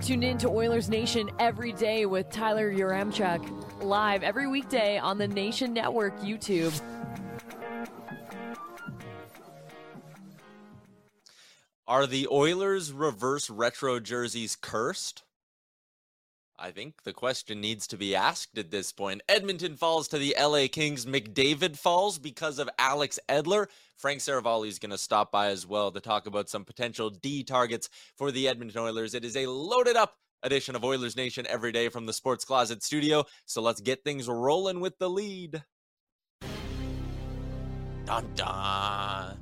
Tuned in to Oilers Nation every day with Tyler Yaremchuk, live every weekday on the Nation Network YouTube. Are the Oilers reverse retro jerseys cursed? I think the question needs to be asked at this point. Edmonton falls to the LA Kings. McDavid falls because of Alex Edler. Frank Seravalli is going to stop by as well to talk about some potential D targets for the Edmonton Oilers. It is a loaded up edition of Oilers Nation every day from the Sports Closet studio. So let's get things rolling with the lead. Dun dun.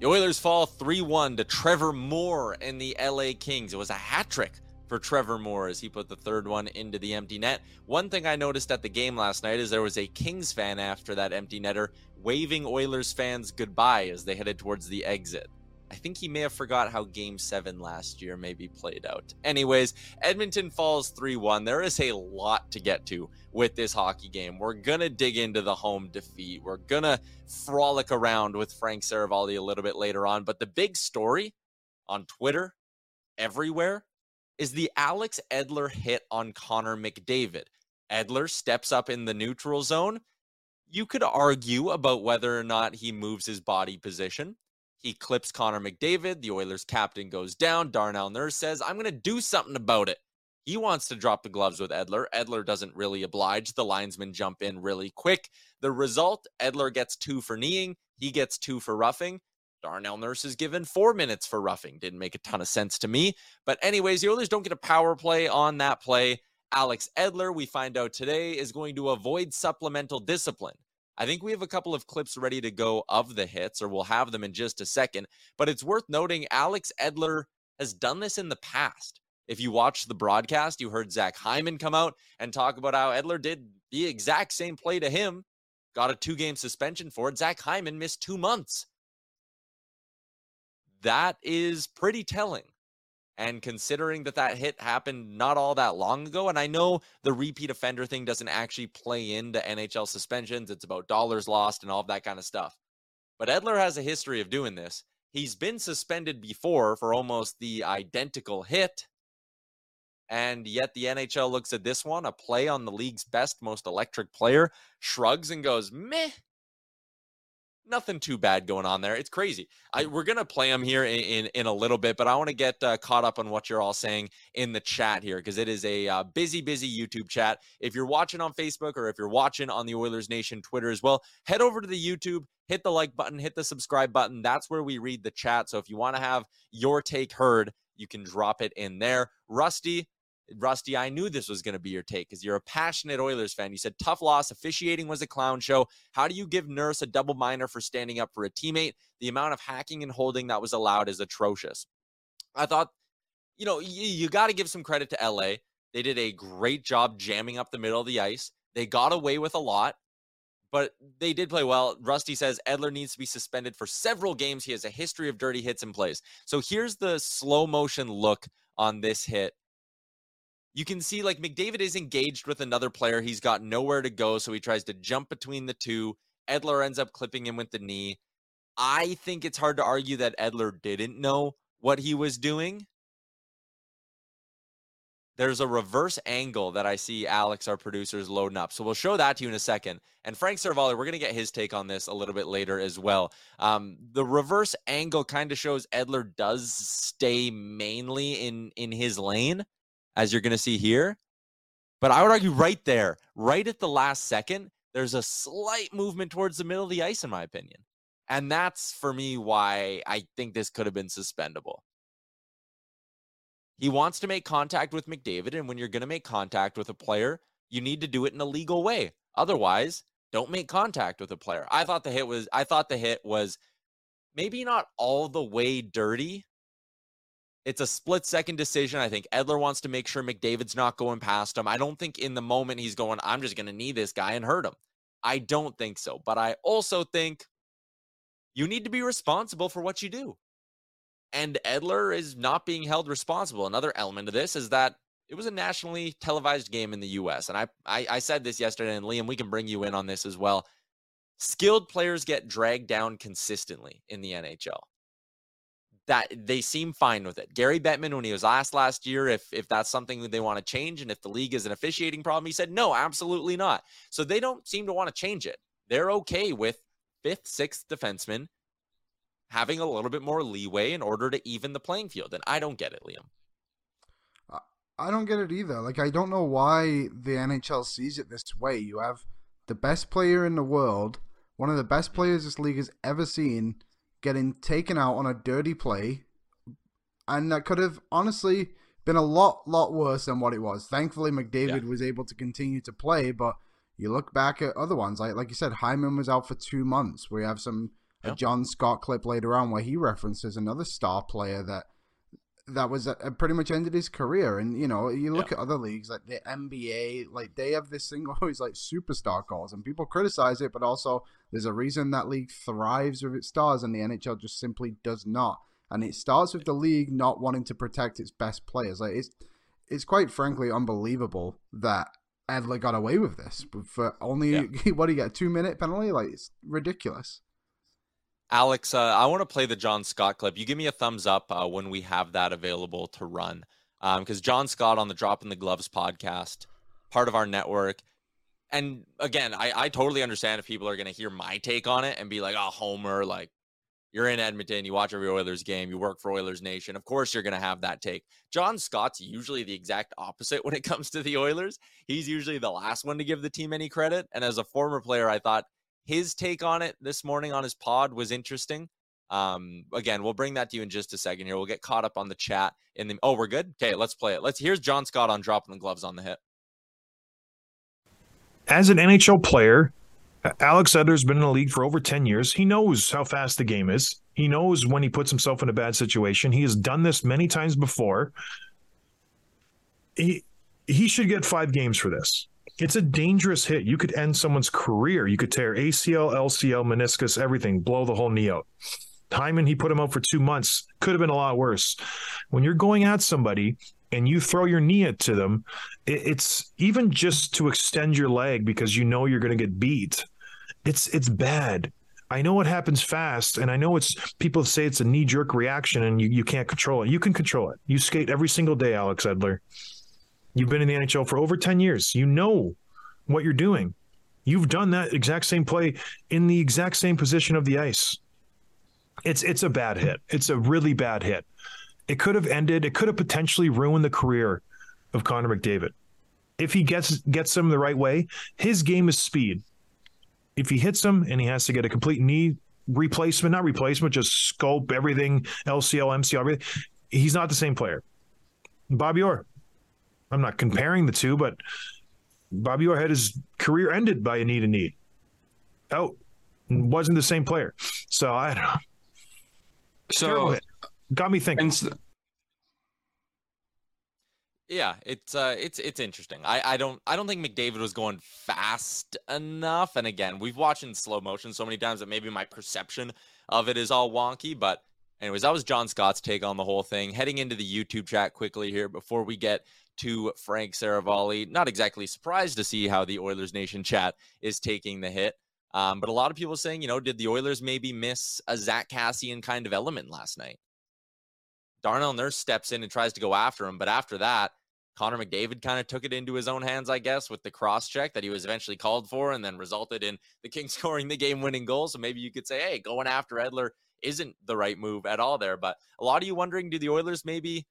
The Oilers fall 3 1 to Trevor Moore and the LA Kings. It was a hat trick for Trevor Moore as he put the third one into the empty net. One thing I noticed at the game last night is there was a Kings fan after that empty netter waving Oilers fans goodbye as they headed towards the exit. I think he may have forgot how game seven last year maybe played out. Anyways, Edmonton falls 3 1. There is a lot to get to with this hockey game. We're going to dig into the home defeat. We're going to frolic around with Frank Seravalli a little bit later on. But the big story on Twitter, everywhere, is the Alex Edler hit on Connor McDavid. Edler steps up in the neutral zone. You could argue about whether or not he moves his body position. He clips Connor McDavid. The Oilers captain goes down. Darnell Nurse says, I'm going to do something about it. He wants to drop the gloves with Edler. Edler doesn't really oblige. The linesmen jump in really quick. The result Edler gets two for kneeing, he gets two for roughing. Darnell Nurse is given four minutes for roughing. Didn't make a ton of sense to me. But, anyways, the Oilers don't get a power play on that play. Alex Edler, we find out today, is going to avoid supplemental discipline. I think we have a couple of clips ready to go of the hits, or we'll have them in just a second. But it's worth noting Alex Edler has done this in the past. If you watched the broadcast, you heard Zach Hyman come out and talk about how Edler did the exact same play to him, got a two game suspension for it. Zach Hyman missed two months that is pretty telling. And considering that that hit happened not all that long ago, and I know the repeat offender thing doesn't actually play into NHL suspensions, it's about dollars lost and all of that kind of stuff. But Edler has a history of doing this. He's been suspended before for almost the identical hit. And yet the NHL looks at this one, a play on the league's best, most electric player, shrugs and goes, meh. Nothing too bad going on there. It's crazy. I, we're gonna play them here in, in, in a little bit, but I want to get uh, caught up on what you're all saying in the chat here because it is a uh, busy, busy YouTube chat. If you're watching on Facebook or if you're watching on the Oilers Nation Twitter as well, head over to the YouTube, hit the like button, hit the subscribe button. That's where we read the chat. So if you want to have your take heard, you can drop it in there. Rusty, Rusty, I knew this was going to be your take because you're a passionate Oilers fan. You said tough loss, officiating was a clown show. How do you give Nurse a double minor for standing up for a teammate? The amount of hacking and holding that was allowed is atrocious. I thought, you know, you, you got to give some credit to LA. They did a great job jamming up the middle of the ice. They got away with a lot, but they did play well. Rusty says Edler needs to be suspended for several games. He has a history of dirty hits in place. So here's the slow motion look on this hit you can see like McDavid is engaged with another player. He's got nowhere to go, so he tries to jump between the two. Edler ends up clipping him with the knee. I think it's hard to argue that Edler didn't know what he was doing. There's a reverse angle that I see Alex, our producer, is loading up. So we'll show that to you in a second. And Frank Seravalli, we're going to get his take on this a little bit later as well. Um, the reverse angle kind of shows Edler does stay mainly in in his lane as you're going to see here. But I would argue right there, right at the last second, there's a slight movement towards the middle of the ice, in my opinion. And that's for me why I think this could have been suspendable. He wants to make contact with McDavid. And when you're going to make contact with a player, you need to do it in a legal way. Otherwise, don't make contact with a player. I thought the hit was, I thought the hit was maybe not all the way dirty, it's a split second decision. I think Edler wants to make sure McDavid's not going past him. I don't think in the moment he's going, I'm just going to knee this guy and hurt him. I don't think so. But I also think you need to be responsible for what you do. And Edler is not being held responsible. Another element of this is that it was a nationally televised game in the US. And I, I, I said this yesterday, and Liam, we can bring you in on this as well. Skilled players get dragged down consistently in the NHL that they seem fine with it. Gary Bettman, when he was asked last year if if that's something that they want to change and if the league is an officiating problem, he said no, absolutely not. So they don't seem to want to change it. They're okay with fifth, sixth defenseman having a little bit more leeway in order to even the playing field. And I don't get it, Liam. I don't get it either. Like I don't know why the NHL sees it this way. You have the best player in the world, one of the best mm-hmm. players this league has ever seen getting taken out on a dirty play, and that could have honestly been a lot, lot worse than what it was. Thankfully, McDavid yeah. was able to continue to play, but you look back at other ones, like like you said, Hyman was out for two months. We have some a John Scott clip later on where he references another star player that that was a, pretty much ended his career. And you know, you look yeah. at other leagues like the NBA, like they have this thing always like superstar calls, and people criticize it, but also there's a reason that league thrives with its stars, and the NHL just simply does not. And it starts with the league not wanting to protect its best players. Like it's it's quite frankly unbelievable that Edler got away with this for only yeah. what do you get a two minute penalty? Like it's ridiculous. Alex, uh, I want to play the John Scott clip. You give me a thumbs up uh, when we have that available to run. Because um, John Scott on the Drop in the Gloves podcast, part of our network. And again, I, I totally understand if people are going to hear my take on it and be like, oh, Homer, like you're in Edmonton, you watch every Oilers game, you work for Oilers Nation. Of course, you're going to have that take. John Scott's usually the exact opposite when it comes to the Oilers. He's usually the last one to give the team any credit. And as a former player, I thought his take on it this morning on his pod was interesting. Um, again, we'll bring that to you in just a second here. We'll get caught up on the chat in the oh, we're good. Okay, let's play it. Let's here's John Scott on dropping the gloves on the hit. As an NHL player, Alex Edler's been in the league for over 10 years. He knows how fast the game is. He knows when he puts himself in a bad situation. He has done this many times before. He he should get 5 games for this. It's a dangerous hit. You could end someone's career. You could tear ACL, LCL, meniscus, everything, blow the whole knee out. Hyman, he put him out for two months. Could have been a lot worse. When you're going at somebody and you throw your knee at to them, it's even just to extend your leg because you know you're going to get beat. It's it's bad. I know it happens fast, and I know it's people say it's a knee jerk reaction and you, you can't control it. You can control it. You skate every single day, Alex Edler. You've been in the NHL for over 10 years. You know what you're doing. You've done that exact same play in the exact same position of the ice. It's it's a bad hit. It's a really bad hit. It could have ended. It could have potentially ruined the career of Connor McDavid. If he gets gets him the right way, his game is speed. If he hits him and he has to get a complete knee replacement, not replacement, just scope everything, LCL, MCL, everything, he's not the same player. Bobby Orr. I'm not comparing the two, but Bobby Orr had his career ended by a knee to knee. Out. Wasn't the same player. So I don't know. So got me thinking. Yeah, it's uh, it's it's interesting. I, I don't I don't think McDavid was going fast enough. And again, we've watched in slow motion so many times that maybe my perception of it is all wonky. But anyways, that was John Scott's take on the whole thing. Heading into the YouTube chat quickly here before we get to Frank Seravalli. Not exactly surprised to see how the Oilers Nation chat is taking the hit. Um, but a lot of people saying, you know, did the Oilers maybe miss a Zack Kassian kind of element last night? Darnell Nurse steps in and tries to go after him, but after that, Connor McDavid kind of took it into his own hands, I guess, with the cross check that he was eventually called for and then resulted in the Kings scoring the game winning goal. So maybe you could say, hey, going after Edler isn't the right move at all there. But a lot of you wondering, do the Oilers maybe,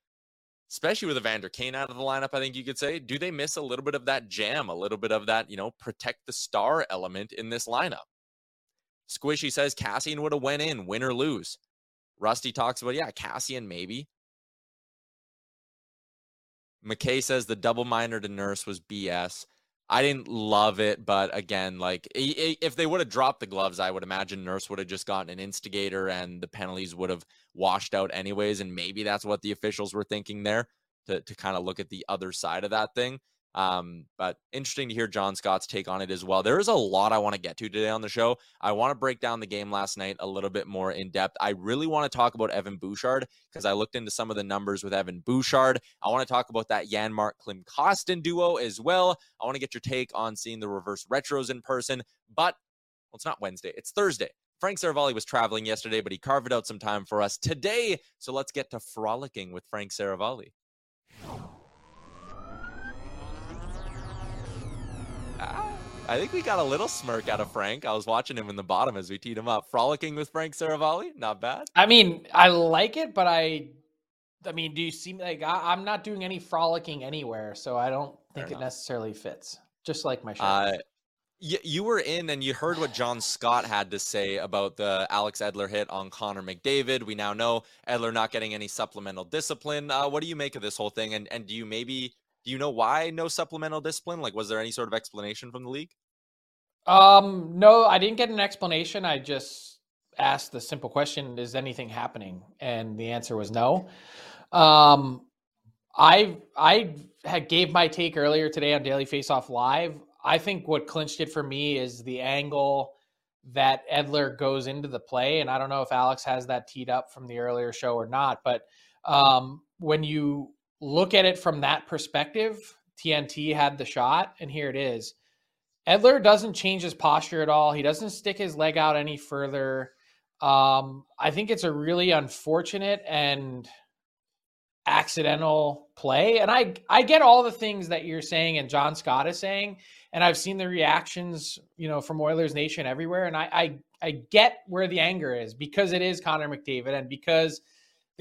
especially with Evander Kane out of the lineup, I think you could say, do they miss a little bit of that jam, a little bit of that, you know, protect the star element in this lineup? Squishy says Kassian would have went in, win or lose. Rusty talks about, yeah, Kassian maybe. McKay says the double minor to Nurse was BS. I didn't love it, but again, like if they would have dropped the gloves, I would imagine Nurse would have just gotten an instigator and the penalties would have washed out anyways. And maybe that's what the officials were thinking there to, to kind of look at the other side of that thing. Um, but interesting to hear John Scott's take on it as well. There is a lot I want to get to today on the show. I want to break down the game last night a little bit more in depth. I really want to talk about Evan Bouchard because I looked into some of the numbers with Evan Bouchard. I want to talk about that Janmark Klim Kostin duo as well. I want to get your take on seeing the reverse retros in person, but well, it's not Wednesday, it's Thursday. Frank Seravalli was traveling yesterday, but he carved out some time for us today. So let's get to frolicking with Frank I think we got a little smirk out of Frank. I was watching him in the bottom as we teed him up. Frolicking with Frank Seravalli, not bad. I mean, I like it, but I, I mean, do you see like I, am not doing any frolicking anywhere, so I don't think it necessarily fits. Just like my shirt. Uh, you, you were in and you heard what John Scott had to say about the Alex Edler hit on Connor McDavid. We now know Edler not getting any supplemental discipline. Uh, what do you make of this whole thing? And and do you maybe do you know why no supplemental discipline? Like, was there any sort of explanation from the league? Um, no, I didn't get an explanation. I just asked the simple question: Is anything happening? And the answer was no. Um, I I had gave my take earlier today on Daily Faceoff Live. I think what clinched it for me is the angle that Edler goes into the play, and I don't know if Alex has that teed up from the earlier show or not, but um, when you look at it from that perspective, TNT had the shot, and here it is. Edler doesn't change his posture at all. He doesn't stick his leg out any further. Um, I think it's a really unfortunate and accidental play. And I I get all the things that you're saying and John Scott is saying, and I've seen the reactions, you know, from Oilers Nation everywhere. And I I, I get where the anger is because it is Connor McDavid and because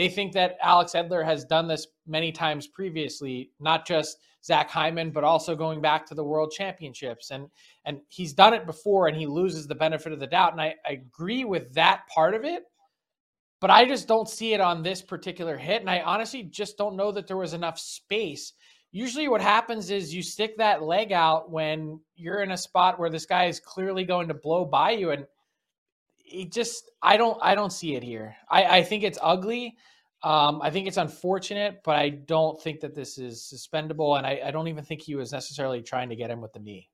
they think that Alex Edler has done this many times previously, not just Zach Hyman, but also going back to the World Championships. And and he's done it before, and he loses the benefit of the doubt. And I, I agree with that part of it, but I just don't see it on this particular hit. And I honestly just don't know that there was enough space. Usually, what happens is you stick that leg out when you're in a spot where this guy is clearly going to blow by you, and it just I don't I don't see it here. I, I think it's ugly. Um, I think it's unfortunate, but I don't think that this is suspendable, and I, I, don't even think he was necessarily trying to get him with the knee.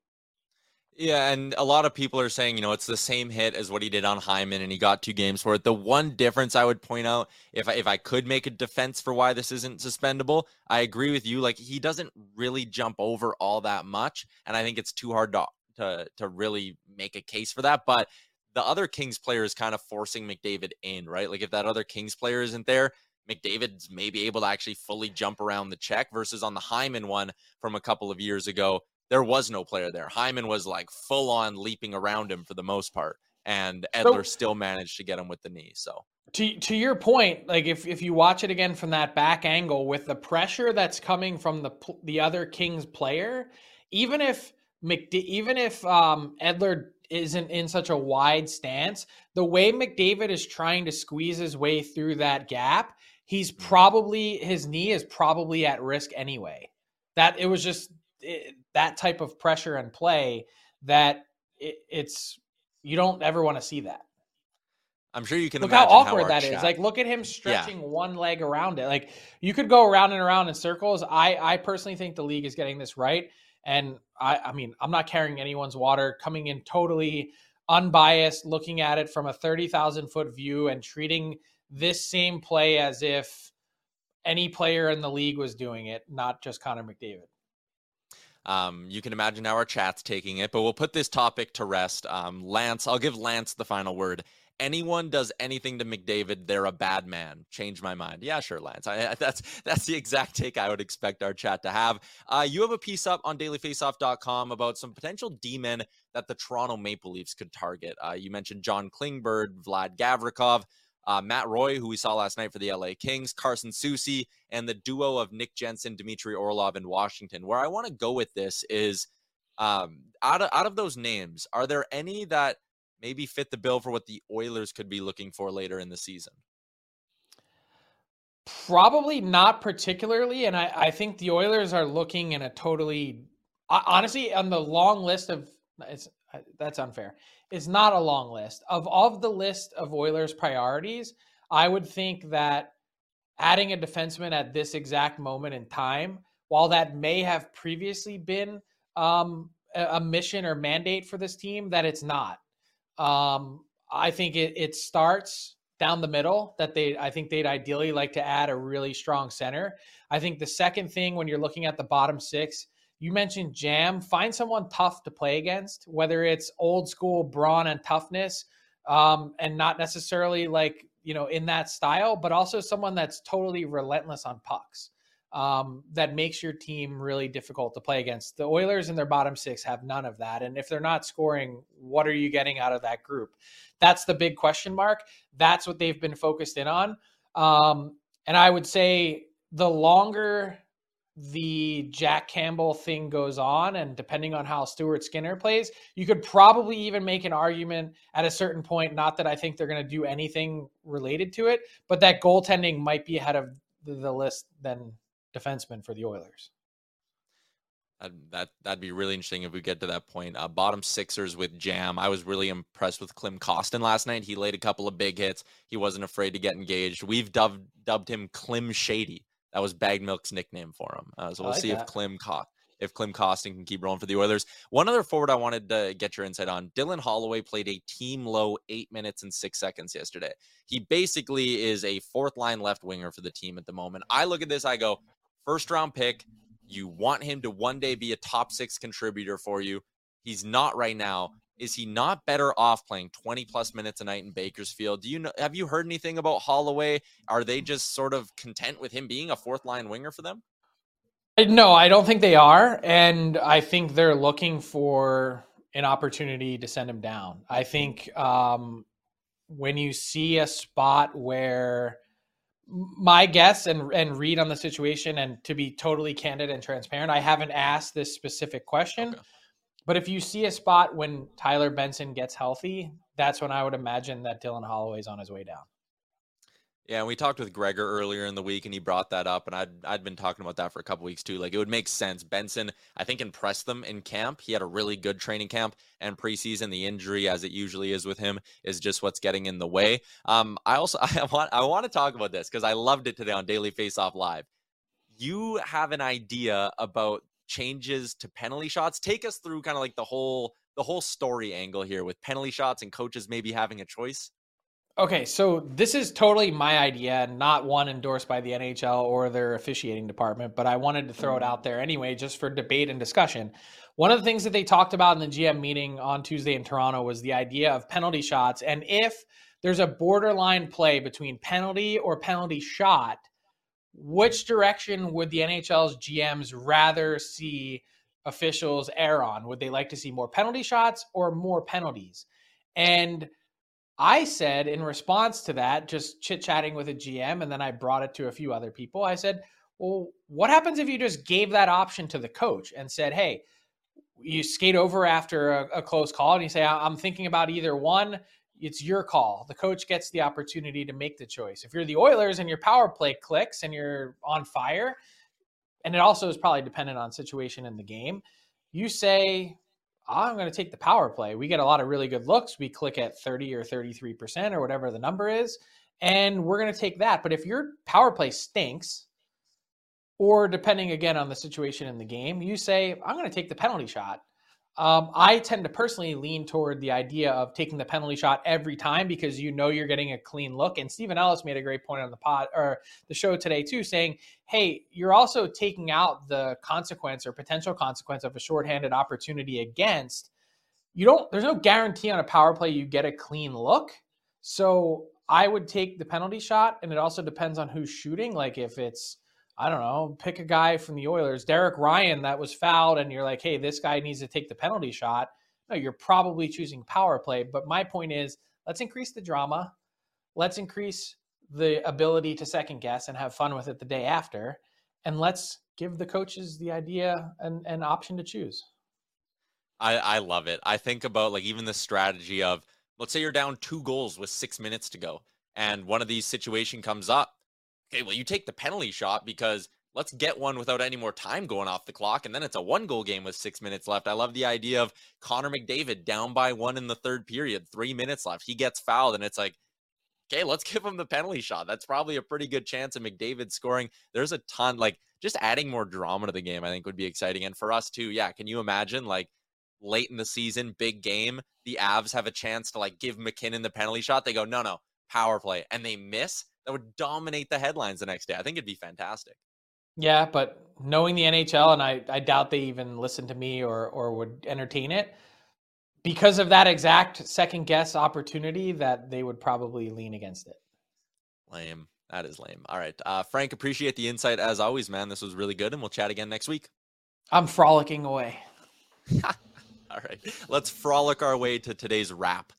Yeah, and a lot of people are saying, you know, it's the same hit as what he did on Hyman, and he got two games for it. The one difference I would point out, if I, if I could make a defense for why this isn't suspendable, I agree with you. Like he doesn't really jump over all that much, and I think it's too hard to to to really make a case for that. But the other Kings player is kind of forcing McDavid in, right? Like if that other Kings player isn't there, McDavid's maybe able to actually fully jump around the check versus on the Hyman one from a couple of years ago. there was no player there. Hyman was like full on leaping around him for the most part, and Edler so, still managed to get him with the knee. So to to your point, like if if you watch it again from that back angle with the pressure that's coming from the the other Kings player, even if McD- even if um, Edler isn't in such a wide stance, the way McDavid is trying to squeeze his way through that gap, he's mm-hmm. probably his knee is probably at risk anyway. That it was just it, that type of pressure and play that it, it's you don't ever want to see that. I'm sure you can look how awkward how that chat. is. Like, look at him stretching yeah. one leg around it. Like, you could go around and around in circles. I, I personally think the league is getting this right. And I, I mean, I'm not carrying anyone's water, coming in totally unbiased, looking at it from a 30,000 foot view and treating this same play as if any player in the league was doing it, not just Connor McDavid. Um, you can imagine how our chat's taking it, but we'll put this topic to rest. Um, Lance, I'll give Lance the final word. Anyone does anything to McDavid, they're a bad man. Change my mind. Yeah, sure, Lance. I, that's that's the exact take I would expect our chat to have. Uh, you have a piece up on dailyfaceoff.com about some potential D-men that the Toronto Maple Leafs could target. Uh, you mentioned John Klingberg, Vlad Gavrikov uh, Matt Roy, who we saw last night for the LA Kings, Carson Soucy, and the duo of Nick Jensen, Dmitry Orlov in Washington. Where I want to go with this is um, out of out of those names, are there any that maybe fit the bill for what the Oilers could be looking for later in the season? Probably not particularly, and I, I think the Oilers are looking in a totally honestly on the long list of it's that's unfair It's not a long list. Of of the list of Oilers priorities, I would think that adding a defenseman at this exact moment in time, while that may have previously been um, a mission or mandate for this team, that it's not. Um, I think it, it starts down the middle that they I think they'd ideally like to add a really strong center. I think the second thing when you're looking at the bottom six you mentioned Jam. Find someone tough to play against, whether it's old school brawn and toughness, um, and not necessarily like you know in that style, but also someone that's totally relentless on pucks. Um, that makes your team really difficult to play against. The Oilers in their bottom six have none of that, and if they're not scoring, what are you getting out of that group? That's the big question mark. That's what they've been focused in on. Um, and I would say the longer the Jack Campbell thing goes on, and depending on how Stuart Skinner plays, you could probably even make an argument at a certain point. Not that I think they're going to do anything related to it, but that goaltending might be ahead of the list than defensemen for the Oilers. That, that that'd be really interesting if we get to that point. Uh, bottom Sixers with Jam. I was really impressed with Klim Kostin last night. He laid a couple of big hits. He wasn't afraid to get engaged. We've dubbed dubbed him Klim Shady that was Baggedmilk's nickname for him. Uh, so we'll like see that. if Klim caught if Klim Kostin can keep rolling for the Oilers. One other forward I wanted to get your insight on Dylan Holloway played a team low eight minutes and six seconds yesterday. He basically is a fourth line left winger for the team at the moment. I look at this, I go, first round pick. You want him to one day be a top six contributor for you. He's not right now is he not better off playing 20 plus minutes a night in Bakersfield? Do you know have you heard anything about Holloway? Are they just sort of content with him being a fourth line winger for them? No, I don't think they are. And I think they're looking for an opportunity to send him down. I think um, when you see a spot where my guess and and read on the situation and to be totally candid and transparent, I haven't asked this specific question. Okay but if you see a spot when Tyler Benson gets healthy, that's when I would imagine that Dylan Holloway's on his way down. Yeah, and we talked with Gregor earlier in the week, and he brought that up, and I'd I'd been talking about that for a couple weeks too. Like it would make sense. Benson, I think, impressed them in camp. He had a really good training camp and preseason. The injury, as it usually is with him, is just what's getting in the way. Um, I also I want I want to talk about this because I loved it today on Daily Faceoff Live. You have an idea about changes to penalty shots. Take us through kind of like the whole the whole story angle here with penalty shots and coaches maybe having a choice. Okay, so this is totally my idea, not one endorsed by the NHL or their officiating department, but I wanted to throw it mm-hmm. out there anyway, just for debate and discussion. One of the things that they talked about in the GM meeting on Tuesday in Toronto was the idea of penalty shots. And if there's a borderline play between penalty or penalty shot, which direction would the NHL's GMs rather see officials err on? Would they like to see more penalty shots or more penalties? And I said in response to that, just chit chatting with a GM, and then I brought it to a few other people. I said, well, what happens if you just gave that option to the coach and said, hey, you skate over after a, a close call and you say, I'm thinking about either one. It's your call. The coach gets the opportunity to make the choice. If you're the Oilers and your power play clicks and you're on fire, and it also is probably dependent on situation in the game, you say, I'm going to take the power play. We get a lot of really good looks. We click at 30 or 33% or whatever the number is, and we're going to take that. But if your power play stinks, or depending again on the situation in the game, you say, I'm going to take the penalty shot. Um, I tend to personally lean toward the idea of taking the penalty shot every time because you know you're getting a clean look. And Stephen Ellis made a great point on the pod or the show today too, saying, "Hey, you're also taking out the consequence or potential consequence of a shorthanded opportunity against. You don't. There's no guarantee on a power play you get a clean look. So I would take the penalty shot, and it also depends on who's shooting. Like if it's I don't know, pick a guy from the Oilers, Derek Ryan, that was fouled, and you're like, hey, this guy needs to take the penalty shot. No, you're probably choosing power play. But my point is, let's increase the drama. Let's increase the ability to second guess and have fun with it the day after. And let's give the coaches the idea and an option to choose. I, I love it. I think about like even the strategy of let's say you're down two goals with six minutes to go, and one of these situation comes up okay, well, you take the penalty shot because let's get one without any more time going off the clock. And then it's a one goal game with six minutes left. I love the idea of Connor McDavid down by one in the third period, three minutes left. He gets fouled, and it's like, okay, let's give him the penalty shot. That's probably a pretty good chance of McDavid scoring. There's a ton, like, just adding more drama to the game, I think would be exciting. And for us too, yeah, can you imagine, like, late in the season, big game, the Avs have a chance to, like, give MacKinnon the penalty shot? They go, no, no, power play, and they miss that would dominate the headlines the next day. I think it'd be fantastic. Yeah, but knowing the NHL, and I, I doubt they even listen to me or or would entertain it because of that exact second guess opportunity that they would probably lean against it. Lame. That is lame. All right. Uh, Frank, appreciate the insight as always, man. This was really good, and we'll chat again next week. I'm frolicking away. All right. Let's frolic our way to today's wrap.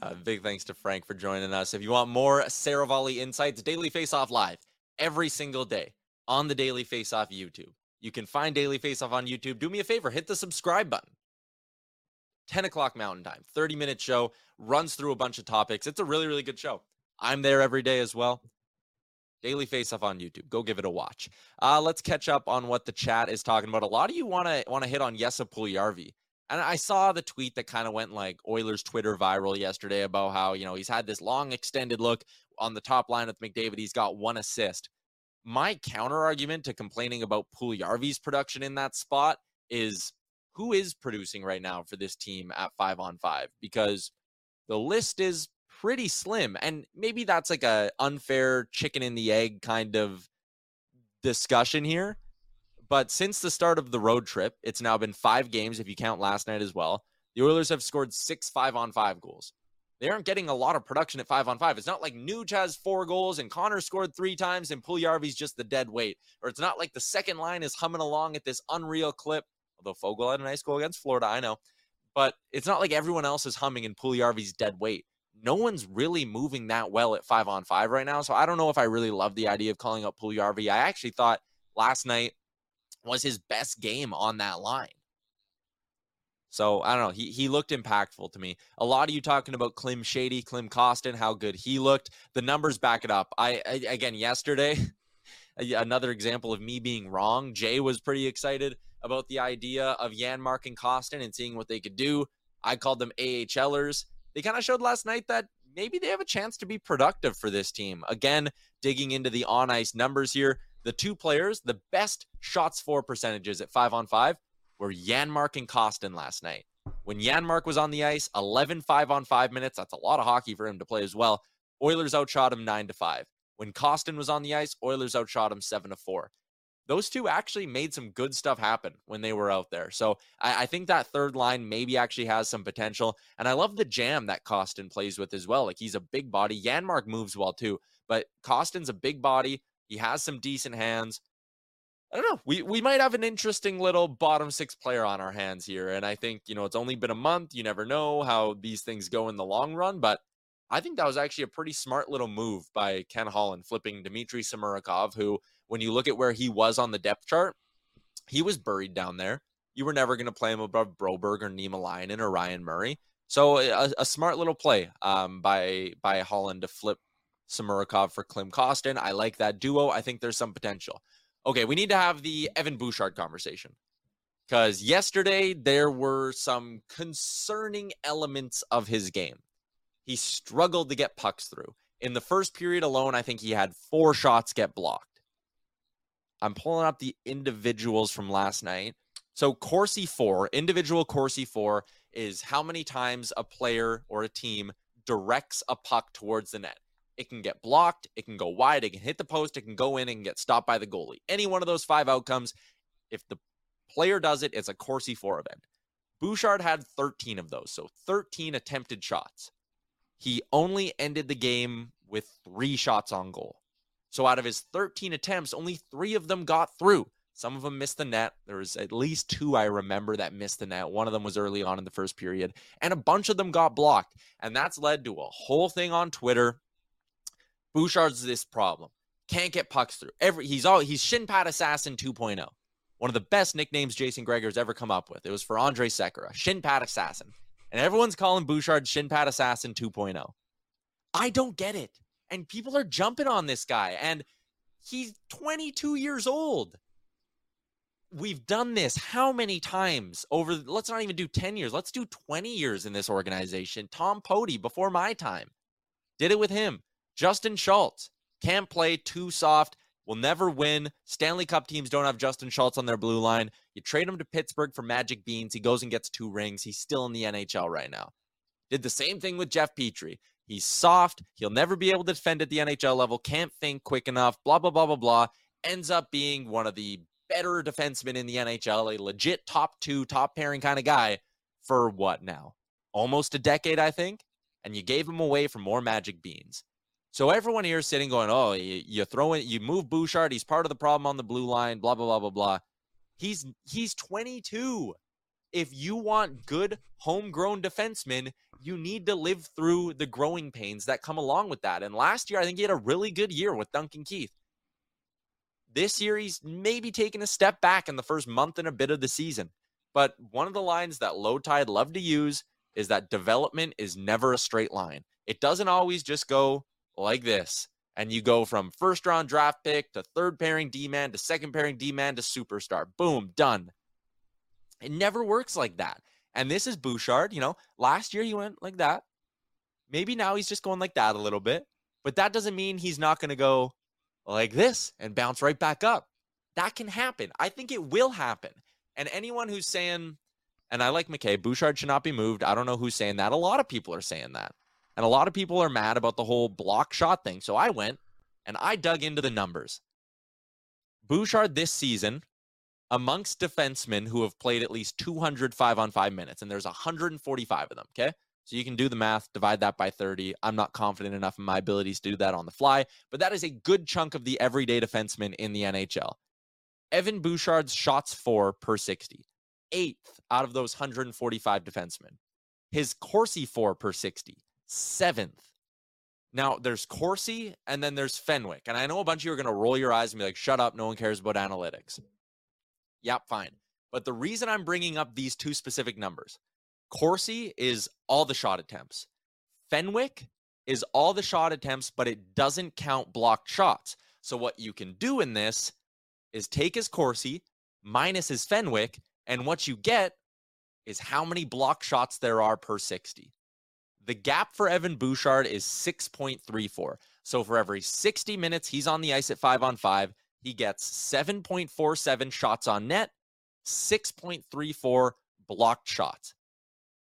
Uh, big thanks to Frank for joining us. If you want more Seravalli insights, Daily Faceoff live every single day on the Daily Faceoff YouTube. You can find Daily Faceoff on YouTube. Do me a favor, hit the subscribe button. 10 o'clock Mountain Time, 30 minute show, runs through a bunch of topics. It's a really, really good show. I'm there every day as well. Daily Faceoff on YouTube. Go give it a watch. Uh, let's catch up on what the chat is talking about. A lot of you want to want to hit on Jesse Puljujarvi. And I saw the tweet that kind of went like Oilers Twitter viral yesterday about how, you know, he's had this long extended look on the top line with McDavid. He's got one assist. My counter argument to complaining about Puljujarvi's production in that spot is who is producing right now for this team at five on five? Because the list is pretty slim. And maybe that's like a unfair chicken in the egg kind of discussion here. But since the start of the road trip, it's now been five games, if you count last night as well. The Oilers have scored six five on five goals. They aren't getting a lot of production at five on five. It's not like Nuge has four goals and Connor scored three times and Puljujarvi's just the dead weight. Or it's not like the second line is humming along at this unreal clip. Although Foegele had a nice goal against Florida, I know. But it's not like everyone else is humming and Puljujarvi's dead weight. No one's really moving that well at five on five right now. So I don't know if I really love the idea of calling up Puljujarvi. I actually thought last night was his best game on that line. So I don't know. He he looked impactful to me. A lot of you talking about Klim Shady, Klim Kostin, how good he looked. The numbers back it up. I, I again yesterday, another example of me being wrong. Jay was pretty excited about the idea of Janmark and Kostin and seeing what they could do. I called them AHLers. They kind of showed last night that maybe they have a chance to be productive for this team. Again, digging into the on ice numbers here the two players, the best shots for percentages at five on five were Janmark and Kostin last night. When Janmark was on the ice, 11 5 on five minutes, that's a lot of hockey for him to play as well. Oilers outshot him 9 to 5. When Kostin was on the ice, Oilers outshot him 7 to 4. Those two actually made some good stuff happen when they were out there. So I, I think that third line maybe actually has some potential. And I love the jam that Kostin plays with as well. Like he's a big body. Janmark moves well too. but Kostin's a big body. He has some decent hands. I don't know. We we might have an interesting little bottom six player on our hands here. And I think, you know, it's only been a month. You never know how these things go in the long run. But I think that was actually a pretty smart little move by Ken Holland flipping Dmitry Samorukov, who, when you look at where he was on the depth chart, he was buried down there. You were never going to play him above Broberg or Niemelainen or Ryan Murray. So a, a smart little play um, by by Holland to flip Samorukov for Klim Kostin. I like that duo. I think there's some potential. Okay, we need to have the Evan Bouchard conversation because yesterday there were some concerning elements of his game. He struggled to get pucks through. In the first period alone, I think he had four shots get blocked. I'm pulling up the individuals from last night. So Corsi for, individual Corsi for is how many times a player or a team directs a puck towards the net. It can get blocked, it can go wide, it can hit the post, it can go in and get stopped by the goalie. Any one of those five outcomes, if the player does it, it's a Corsi for event. Bouchard had 13 of those, so 13 attempted shots. He only ended the game with three shots on goal. So out of his 13 attempts, only three of them got through. Some of them missed the net. There was at least two I remember that missed the net. One of them was early on in the first period, and a bunch of them got blocked. And that's led to a whole thing on Twitter Bouchard's this problem. Can't get pucks through. Every he's all he's shin pad assassin 2.0. One of the best nicknames Jason Gregor's ever come up with. It was for Andrej Sekera, shin pad assassin. And everyone's calling Bouchard shin pad assassin 2.0. I don't get it. And people are jumping on this guy. And he's 22 years old. We've done this how many times over, let's not even do 10 years. Let's do 20 years in this organization. Tom Poti, before my time, did it with him. Justin Schultz can't play too soft, will never win. Stanley Cup teams don't have Justin Schultz on their blue line. You trade him to Pittsburgh for Magic Beans. He goes and gets two rings. He's still in the NHL right now. Did the same thing with Jeff Petry. He's soft. He'll never be able to defend at the NHL level. Can't think quick enough. Blah, blah, blah, blah, blah. Ends up being one of the better defensemen in the NHL, a legit top two, top pairing kind of guy for what now? Almost a decade, I think. And you gave him away for more Magic Beans. So everyone here is sitting going, oh, you, you throw in, you move Bouchard. He's part of the problem on the blue line. Blah blah blah blah blah. He's he's 22. If you want good homegrown defensemen, you need to live through the growing pains that come along with that. And last year, I think he had a really good year with Duncan Keith. This year, he's maybe taken a step back in the first month and a bit of the season. But one of the lines that Lowetide love to use is that development is never a straight line. It doesn't always just go like this. And you go from first round draft pick to third pairing D man to second pairing D man to superstar. Boom, done. It never works like that. And this is Bouchard. You know, last year he went like that. Maybe now he's just going like that a little bit. But that doesn't mean he's not going to go like this and bounce right back up. That can happen. I think it will happen. And anyone who's saying, and I like McKay, Bouchard should not be moved. I don't know who's saying that. A lot of people are saying that. And a lot of people are mad about the whole block shot thing. So I went and I dug into the numbers. Bouchard this season, amongst defensemen who have played at least 205 on five minutes, and there's 145 of them. Okay. So you can do the math, divide that by 30. I'm not confident enough in my abilities to do that on the fly, but that is a good chunk of the everyday defenseman in the NHL. Evan Bouchard's shots for per 60, eighth out of those 145 defensemen. His Corsi for per 60, seventh. Now there's Corsi and then there's Fenwick. And I know a bunch of you are going to roll your eyes and be like, shut up. No one cares about analytics. Yep, fine. But the reason I'm bringing up these two specific numbers Corsi is all the shot attempts, Fenwick is all the shot attempts, but it doesn't count blocked shots. So what you can do in this is take his Corsi minus his Fenwick, and what you get is how many block shots there are per 60. The gap for Evan Bouchard is 6.34. So for every 60 minutes he's on the ice at five on five, he gets 7.47 shots on net, 6.34 blocked shots.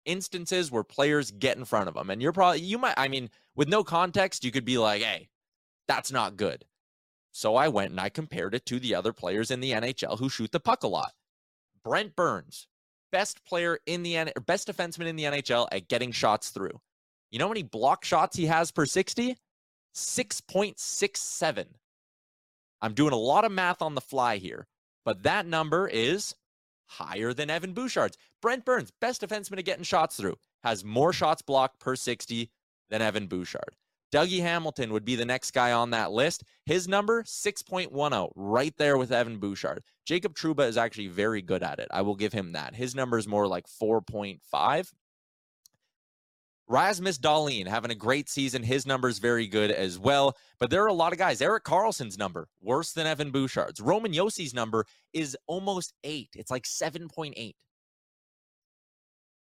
Instances where players get in front of him. And you're probably, you might, I mean, with no context, you could be like, hey, that's not good. So I went and I compared it to the other players in the NHL who shoot the puck a lot. Brent Burns, best player in the best defenseman in the NHL at getting shots through. You know how many block shots he has per 60? 6.67. I'm doing a lot of math on the fly here, but that number is higher than Evan Bouchard's. Brent Burns, best defenseman at getting shots through, has more shots blocked per 60 than Evan Bouchard. Dougie Hamilton would be the next guy on that list. His number, 6.10, right there with Evan Bouchard. Jacob Trouba is actually very good at it. I will give him that. His number is more like 4.5. Rasmus Dahlin having a great season. His number is very good as well. But there are a lot of guys. Erik Karlsson's number, worse than Evan Bouchard's. Roman Josi's number is almost eight. It's like 7.8.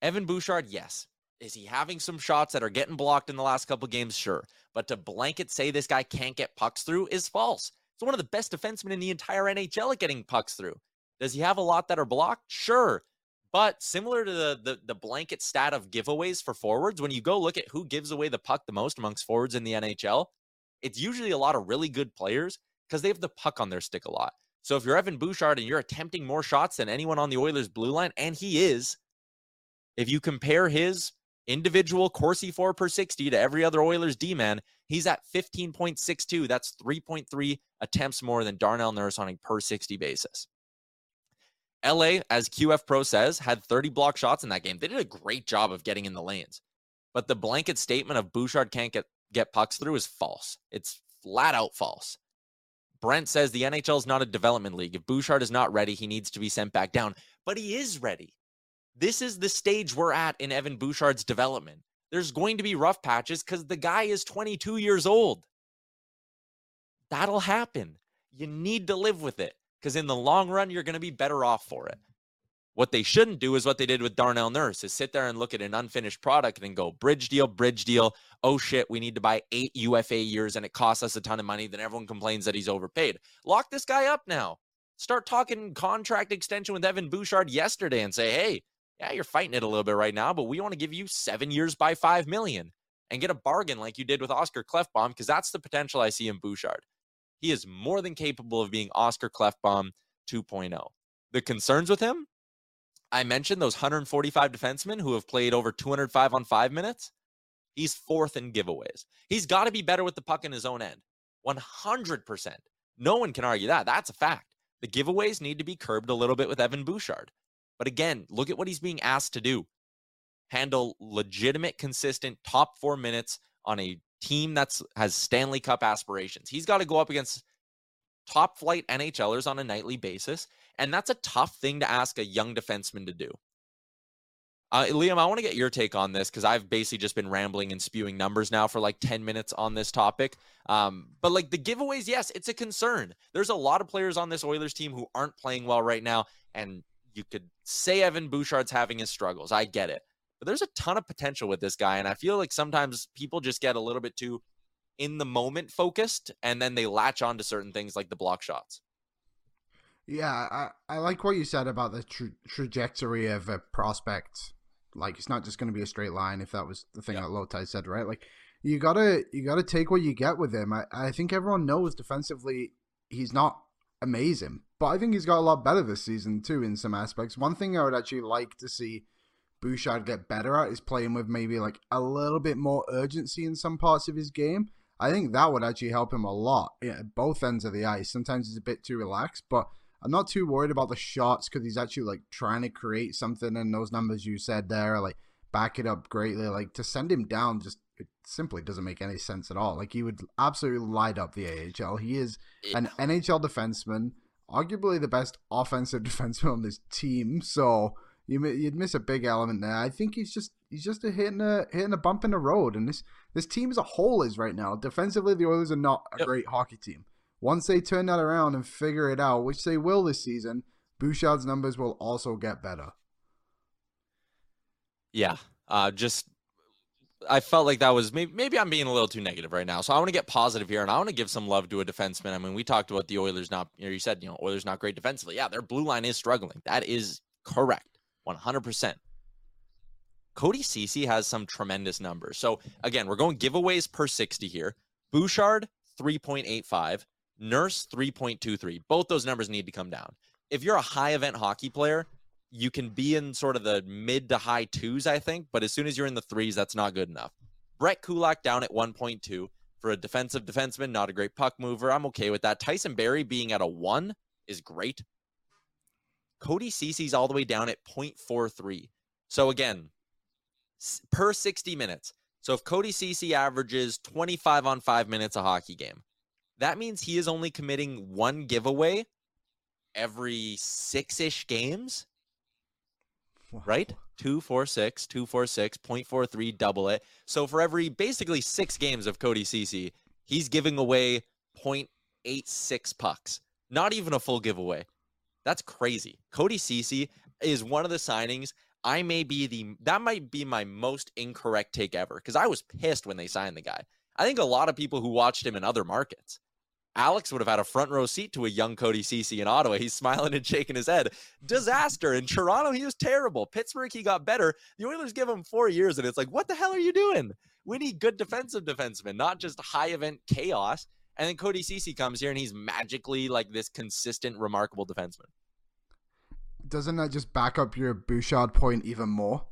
Evan Bouchard, yes. Is he having some shots that are getting blocked in the last couple games? Sure. But to blanket say this guy can't get pucks through is false. He's one of the best defensemen in the entire NHL at getting pucks through. Does he have a lot that are blocked? Sure. But similar to the, the, the blanket stat of giveaways for forwards, when you go look at who gives away the puck the most amongst forwards in the NHL, it's usually a lot of really good players because they have the puck on their stick a lot. So if you're Evan Bouchard and you're attempting more shots than anyone on the Oilers blue line, and he is, if you compare his individual Corsi for per 60 to every other Oilers D man, he's at 15.62. That's 3.3 attempts more than Darnell Nurse on a per 60 basis. LA, as QF Pro says, had 30 block shots in that game. They did a great job of getting in the lanes. But the blanket statement of Bouchard can't get, get pucks through is false. It's flat out false. Brent says the NHL is not a development league. If Bouchard is not ready, he needs to be sent back down. But he is ready. This is the stage we're at in Evan Bouchard's development. There's going to be rough patches because the guy is 22 years old. That'll happen. You need to live with it because in the long run, you're going to be better off for it. What they shouldn't do is what they did with Darnell Nurse is sit there and look at an unfinished product and go bridge deal, bridge deal. Oh shit, we need to buy eight UFA years and it costs us a ton of money. Then everyone complains that he's overpaid. Lock this guy up now. Start talking contract extension with Evan Bouchard yesterday and say, hey, yeah, you're fighting it a little bit right now, but we want to give you seven years by five million and get a bargain like you did with Oscar Klefbom because that's the potential I see in Bouchard. He is more than capable of being Oscar Klefbom 2.0. The concerns with him, I mentioned those 145 defensemen who have played over 205 on five minutes. He's fourth in giveaways. He's got to be better with the puck in his own end. 100%. No one can argue that. That's a fact. The giveaways need to be curbed a little bit with Evan Bouchard. But again, look at what he's being asked to do handle legitimate, consistent top four minutes on a team that's has Stanley Cup aspirations. He's got to go up against top flight NHLers on a nightly basis, and that's a tough thing to ask a young defenseman to do. Uh, Liam, I want to get your take on this because I've basically just been rambling and spewing numbers now for like 10 minutes on this topic. Um, but like the giveaways, yes, it's a concern. There's a lot of players on this Oilers team who aren't playing well right now. And you could say Evan Bouchard's having his struggles. I get it. But there's a ton of potential with this guy. And I feel like sometimes people just get a little bit too in the moment focused and then they latch on to certain things like the block shots. Yeah, I, I like what you said about the tra- trajectory of a prospect. Like it's not just going to be a straight line. If that was the thing that Lowetide said, right? Like you gotta you gotta take what you get with him. I, I think everyone knows defensively he's not amazing, but I think he's got a lot better this season too in some aspects. One thing I would actually like to see Bouchard get better at is playing with maybe like a little bit more urgency in some parts of his game. I think that would actually help him a lot yeah, at both ends of the ice. Sometimes he's a bit too relaxed, but I'm not too worried about the shots because he's actually like trying to create something. And those numbers you said there, like back it up greatly. Like to send him down, just it simply doesn't make any sense at all. Like he would absolutely light up the AHL. He is an NHL defenseman, arguably the best offensive defenseman on this team. So you you'd miss a big element there. I think he's just he's just a hitting a hitting a bump in the road, and this this team as a whole is right now defensively. The Oilers are not a yep. great hockey team. Once they turn that around and figure it out, which they will this season, Bouchard's numbers will also get better. Yeah, uh, just I felt like that was maybe, maybe I'm being a little too negative right now. So I want to get positive here, and I want to give some love to a defenseman. I mean, we talked about the Oilers not. You, know, you said you know Oilers not great defensively. Yeah, their blue line is struggling. That is correct. 100%. Cody Ceci has some tremendous numbers. So again, we're going giveaways per 60 here. Bouchard 3.85, Nurse 3.23. Both those numbers need to come down. If you're a high event hockey player, you can be in sort of the mid to high twos, I think, but as soon as you're in the threes, that's not good enough. Brett Kulak down at 1.2. for a defensive defenseman, not a great puck mover. I'm okay with that. Tyson Barrie being at a one is great. Cody Ceci's all the way down at 0.43. So again, per 60 minutes. So if Cody Ceci averages 25 on five minutes a hockey game, that means he is only committing one giveaway every six ish games. Right? Two, four, six, two, four, six, 0.43, double it. So for every basically six games of Cody Ceci, he's giving away 0.86 pucks. Not even a full giveaway. That's crazy. Cody Ceci is one of the signings. I may be the that might be my most incorrect take ever because I was pissed when they signed the guy. I think a lot of people who watched him in other markets Alex would have had a front row seat to a young Cody Ceci in Ottawa. He's smiling and shaking his head. Disaster. In Toronto, he was terrible. Pittsburgh, he got better. The Oilers give him four years, and it's like, what the hell are you doing? We need good defensive defensemen, not just high event chaos. And then Cody Ceci comes here, and he's magically like this consistent, remarkable defenseman. Doesn't that just back up your Bouchard point even more?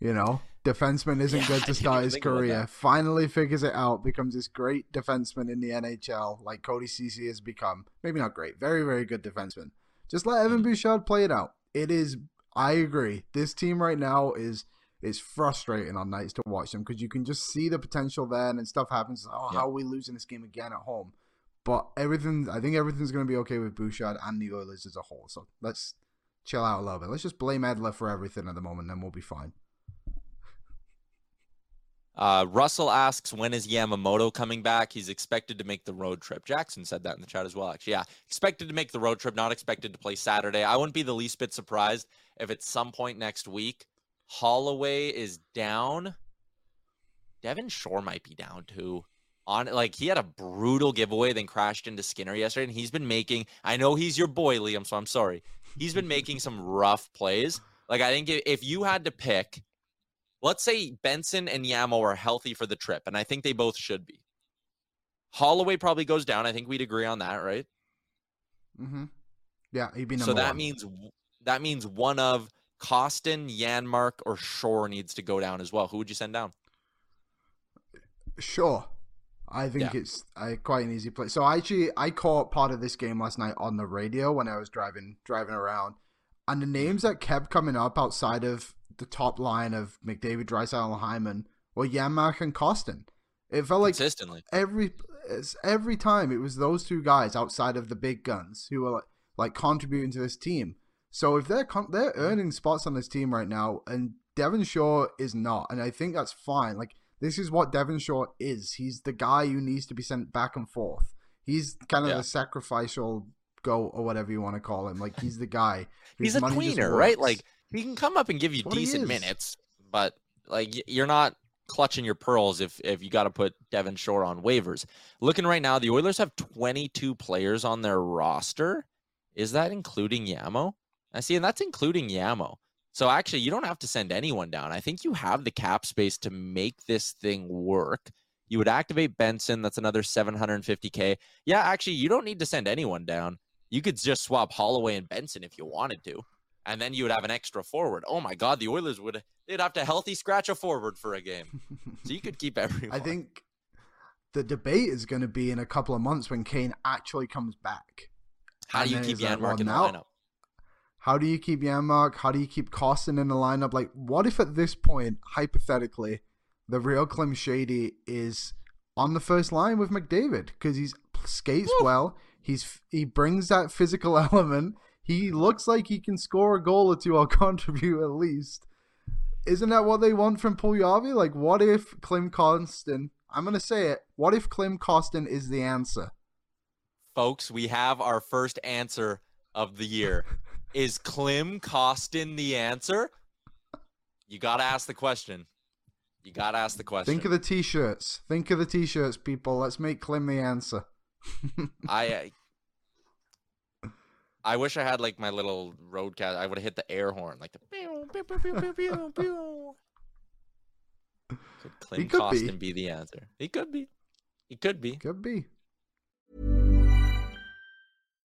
You know? defenseman isn't yeah, good to start his career. Finally figures it out, becomes this great defenseman in the NHL, like Cody Ceci has become. Maybe not great, very, very good defenseman. Just let Evan mm-hmm. Bouchard play it out. It is I agree. This team right now is is frustrating on nights to watch them because you can just see the potential there and then stuff happens. Oh, how are we losing this game again at home? But everything I think everything's gonna be okay with Bouchard and the Oilers as a whole. So let's chill out a little bit. Let's just blame Edler for everything at the moment, then we'll be fine. Uh, Russell asks, when is Yamamoto coming back? He's expected to make the road trip. Jackson said that in the chat as well, actually. Yeah, expected to make the road trip, not expected to play Saturday. I wouldn't be the least bit surprised if at some point next week, Holloway is down. Devin Shore might be down too. On like he had a brutal giveaway, then crashed into Skinner yesterday, and he's been making. I know he's your boy, Liam, so I'm sorry. He's been making some rough plays. Like I think if you had to pick let's say Benson and Yamo are healthy for the trip, and I think they both should be. Holloway probably goes down. I think we'd agree on that, right? Mm-hmm. Yeah, he'd be number So that one. means that means one of Kostin, Janmark, or Shore needs to go down as well. Who would you send down? Sure. I think yeah. it's uh, quite an easy play. So I actually I caught part of this game last night on the radio when I was driving driving around, and the names that kept coming up outside of the top line of McDavid, Draisaitl, and Hyman were Janmark and Kostin. It felt like consistently every every time it was those two guys outside of the big guns who were like, like contributing to this team. So if they're they're earning spots on this team right now, and Devin Shore is not, and I think that's fine. Like this is what Devin Shore is. He's the guy who needs to be sent back and forth. He's kind of yeah. the sacrificial goat or whatever you want to call him. Like he's the guy. he's a tweener, right? Like he can come up and give you decent minutes, but like you're not clutching your pearls if if you got to put Devin Shore on waivers. Looking right now, the Oilers have 22 players on their roster. Is that including Yamo? I see, and that's including Yamo. So actually, you don't have to send anyone down. I think you have the cap space to make this thing work. You would activate Benson. That's another 750k. Yeah, actually, you don't need to send anyone down. You could just swap Holloway and Benson if you wanted to and then you would have an extra forward. Oh my God, the Oilers would they'd have to healthy scratch a forward for a game, so you could keep everyone. I think the debate is going to be in a couple of months when Kane actually comes back. How do you keep Janmark in the lineup? How do you keep Janmark? How do you keep Kostin in the lineup? Like, what if at this point, hypothetically, the real Klim Shady is on the first line with McDavid because he's skates Woo. well. He's he brings that physical element he looks like he can score a goal or two or contribute at least. Isn't that what they want from Puljujarvi? Like, what if Klim Kostin? I'm gonna say it. What if Klim Kostin is the answer? Folks, we have our first answer of the year. is Klim Kostin the answer? You gotta ask the question. You gotta ask the question. Think of the t-shirts. Think of the t-shirts, people. Let's make Klim the answer. I I wish I had like my little roadcast. I would have hit the air horn, like the Could Klim Kostin be. be the answer? He could be. He could be. Could be.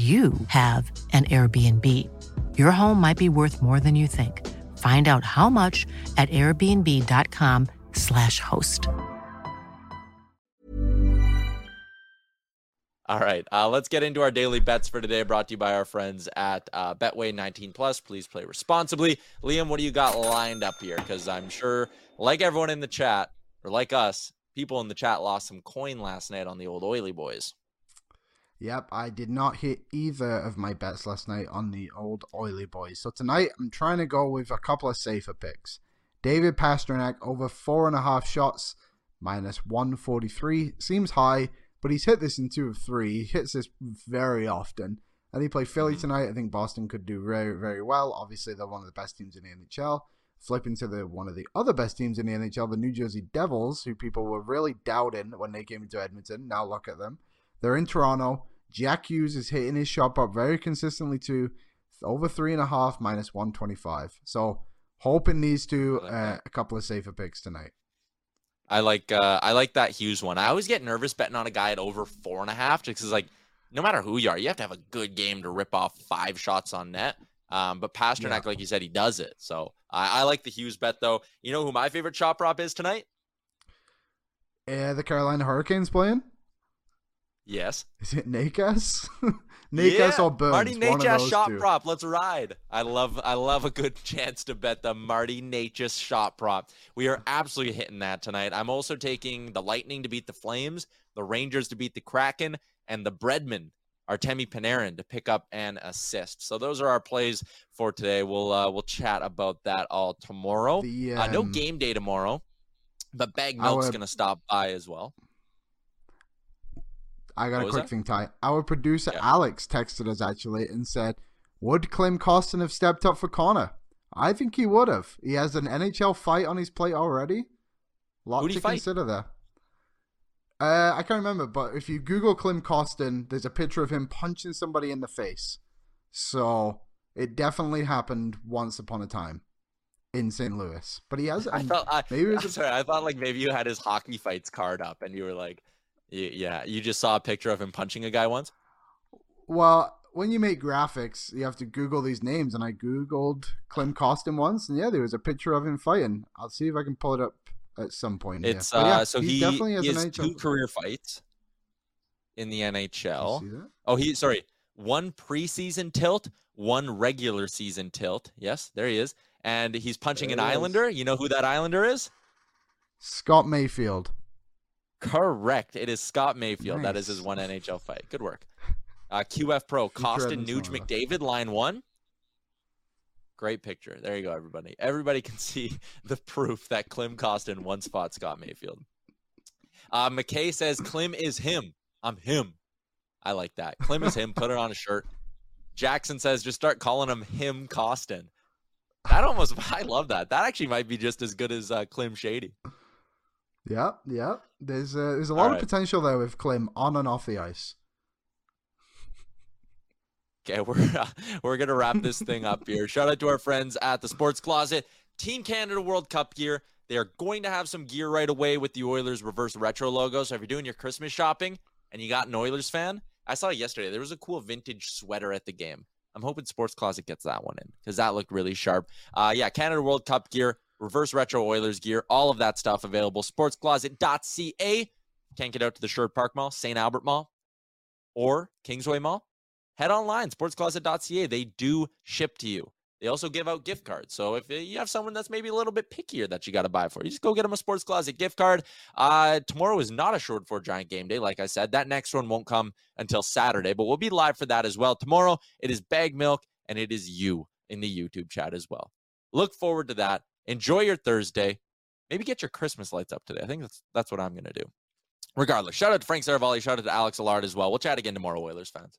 you have an Airbnb. Your home might be worth more than you think. Find out how much at airbnb.com/slash host. All right, uh, let's get into our daily bets for today. Brought to you by our friends at uh, Betway 19 Plus. Please play responsibly. Liam, what do you got lined up here? Because I'm sure, like everyone in the chat, or like us, people in the chat lost some coin last night on the old Oily Boys. Yep, I did not hit either of my bets last night on the old Oily Boys. So tonight I'm trying to go with a couple of safer picks. David Pastrnak over four and a half shots, minus 143. Seems high, but he's hit this in two of three. He hits this very often. And he played Philly Mm-hmm. tonight. I think Boston could do very, very well. Obviously, they're one of the best teams in the NHL. Flipping to the one of the other best teams in the NHL, the New Jersey Devils, who people were really doubting when they came into Edmonton. Now look at them. They're in Toronto. Jack Hughes is hitting his shot up very consistently too. Over three and a half, minus 125. So hoping these two, uh, a couple of safer picks tonight. I like uh, I like that Hughes one. I always get nervous betting on a guy at over four and a half, just because like no matter who you are, you have to have a good game to rip off five shots on net. Um, but Pastrnak, Yeah. like you said, he does it. So I, I like the Hughes bet though. You know who my favorite shot prop is tonight? Yeah, the Carolina Hurricanes playing? Yes. Is it Necas? Necas Yeah, or Burns? Marty one of Necas those shot two. prop. Let's ride. I love I love a good chance to bet the Marty Necas shot prop. We are absolutely hitting that tonight. I'm also taking the Lightning to beat the Flames, the Rangers to beat the Kraken, and the Breadman, Artemi Panarin to pick up an assist. So those are our plays for today. We'll uh, we'll chat about that all tomorrow. The, uh, no um, game day tomorrow, but Baggedmilk's our- gonna stop by as well. I got What a quick thing, Ty. Our producer Yeah. Alex texted us actually and said, "Would Klim Kostin have stepped up for Connor?" I think he would have. He has an NHL fight on his plate already. Lot to fight? consider there. Uh, I can't remember, but if you Google Klim Kostin, there's a picture of him punching somebody in the face. So it definitely happened once upon a time in St. Louis. But he has. I thought I, maybe it was a- sorry. I thought like maybe you had his hockey fights card up, and you were like, "Yeah, you just saw a picture of him punching a guy once." Well, when you make graphics, you have to Google these names, and I Googled Klim Kostin once, and yeah, there was a picture of him fighting. I'll see if I can pull it up at some point. It's But yeah, uh, so he, definitely has he an has NHL two career fights in the NHL. Oh, he sorry, one preseason tilt, one regular season tilt. Yes, there he is, and he's punching an There he is. Islander. You know who that Islander is? Scott Mayfield. Correct. It is Scott Mayfield. That is his one NHL fight. Good work. Uh, QF Pro, Kostin, Nuge. McDavid, line one. Great picture. There you go, everybody. Everybody can see the proof that Klim Kostin once fought Scott Mayfield. Uh, McKay says Klim is him. I'm him. I like that. Klim is him. Put it on a shirt. Jackson says just start calling him him Kostin. That almost, I love that. That actually might be just as good as uh, Klim Shady. Yeah, yeah. There's uh, there's a lot right. of potential there with Klim on and off the ice. Okay, we're uh, we're gonna wrap this thing up here. Shout out to our friends at the Sports Closet, Team Canada World Cup gear. They are going to have some gear right away with the Oilers reverse retro logo. So if you're doing your Christmas shopping and you got an Oilers fan, I saw yesterday there was a cool vintage sweater at the game. I'm hoping Sports Closet gets that one in because that looked really sharp. Uh, yeah, Canada World Cup gear, reverse retro Oilers gear, all of that stuff available. Sportscloset.ca. Can't get out to the Sherwood Park Mall, St. Albert Mall, or Kingsway Mall? Head online, sportscloset.ca. They do ship to you. They also give out gift cards. So if you have someone that's maybe a little bit pickier that you got to buy for, you just go get them a Sports Closet gift card. Uh, tomorrow is not a short for Giant Game Day, like I said. That next one won't come until Saturday, but we'll be live for that as well. Tomorrow it is Baggedmilk and it is you in the YouTube chat as well. Look forward to that. Enjoy your Thursday. Maybe get your Christmas lights up today. I think that's that's what I'm gonna do. Regardless, shout out to Frank Seravalli, shout out to Alex Allard as well. We'll chat again tomorrow, Oilers fans.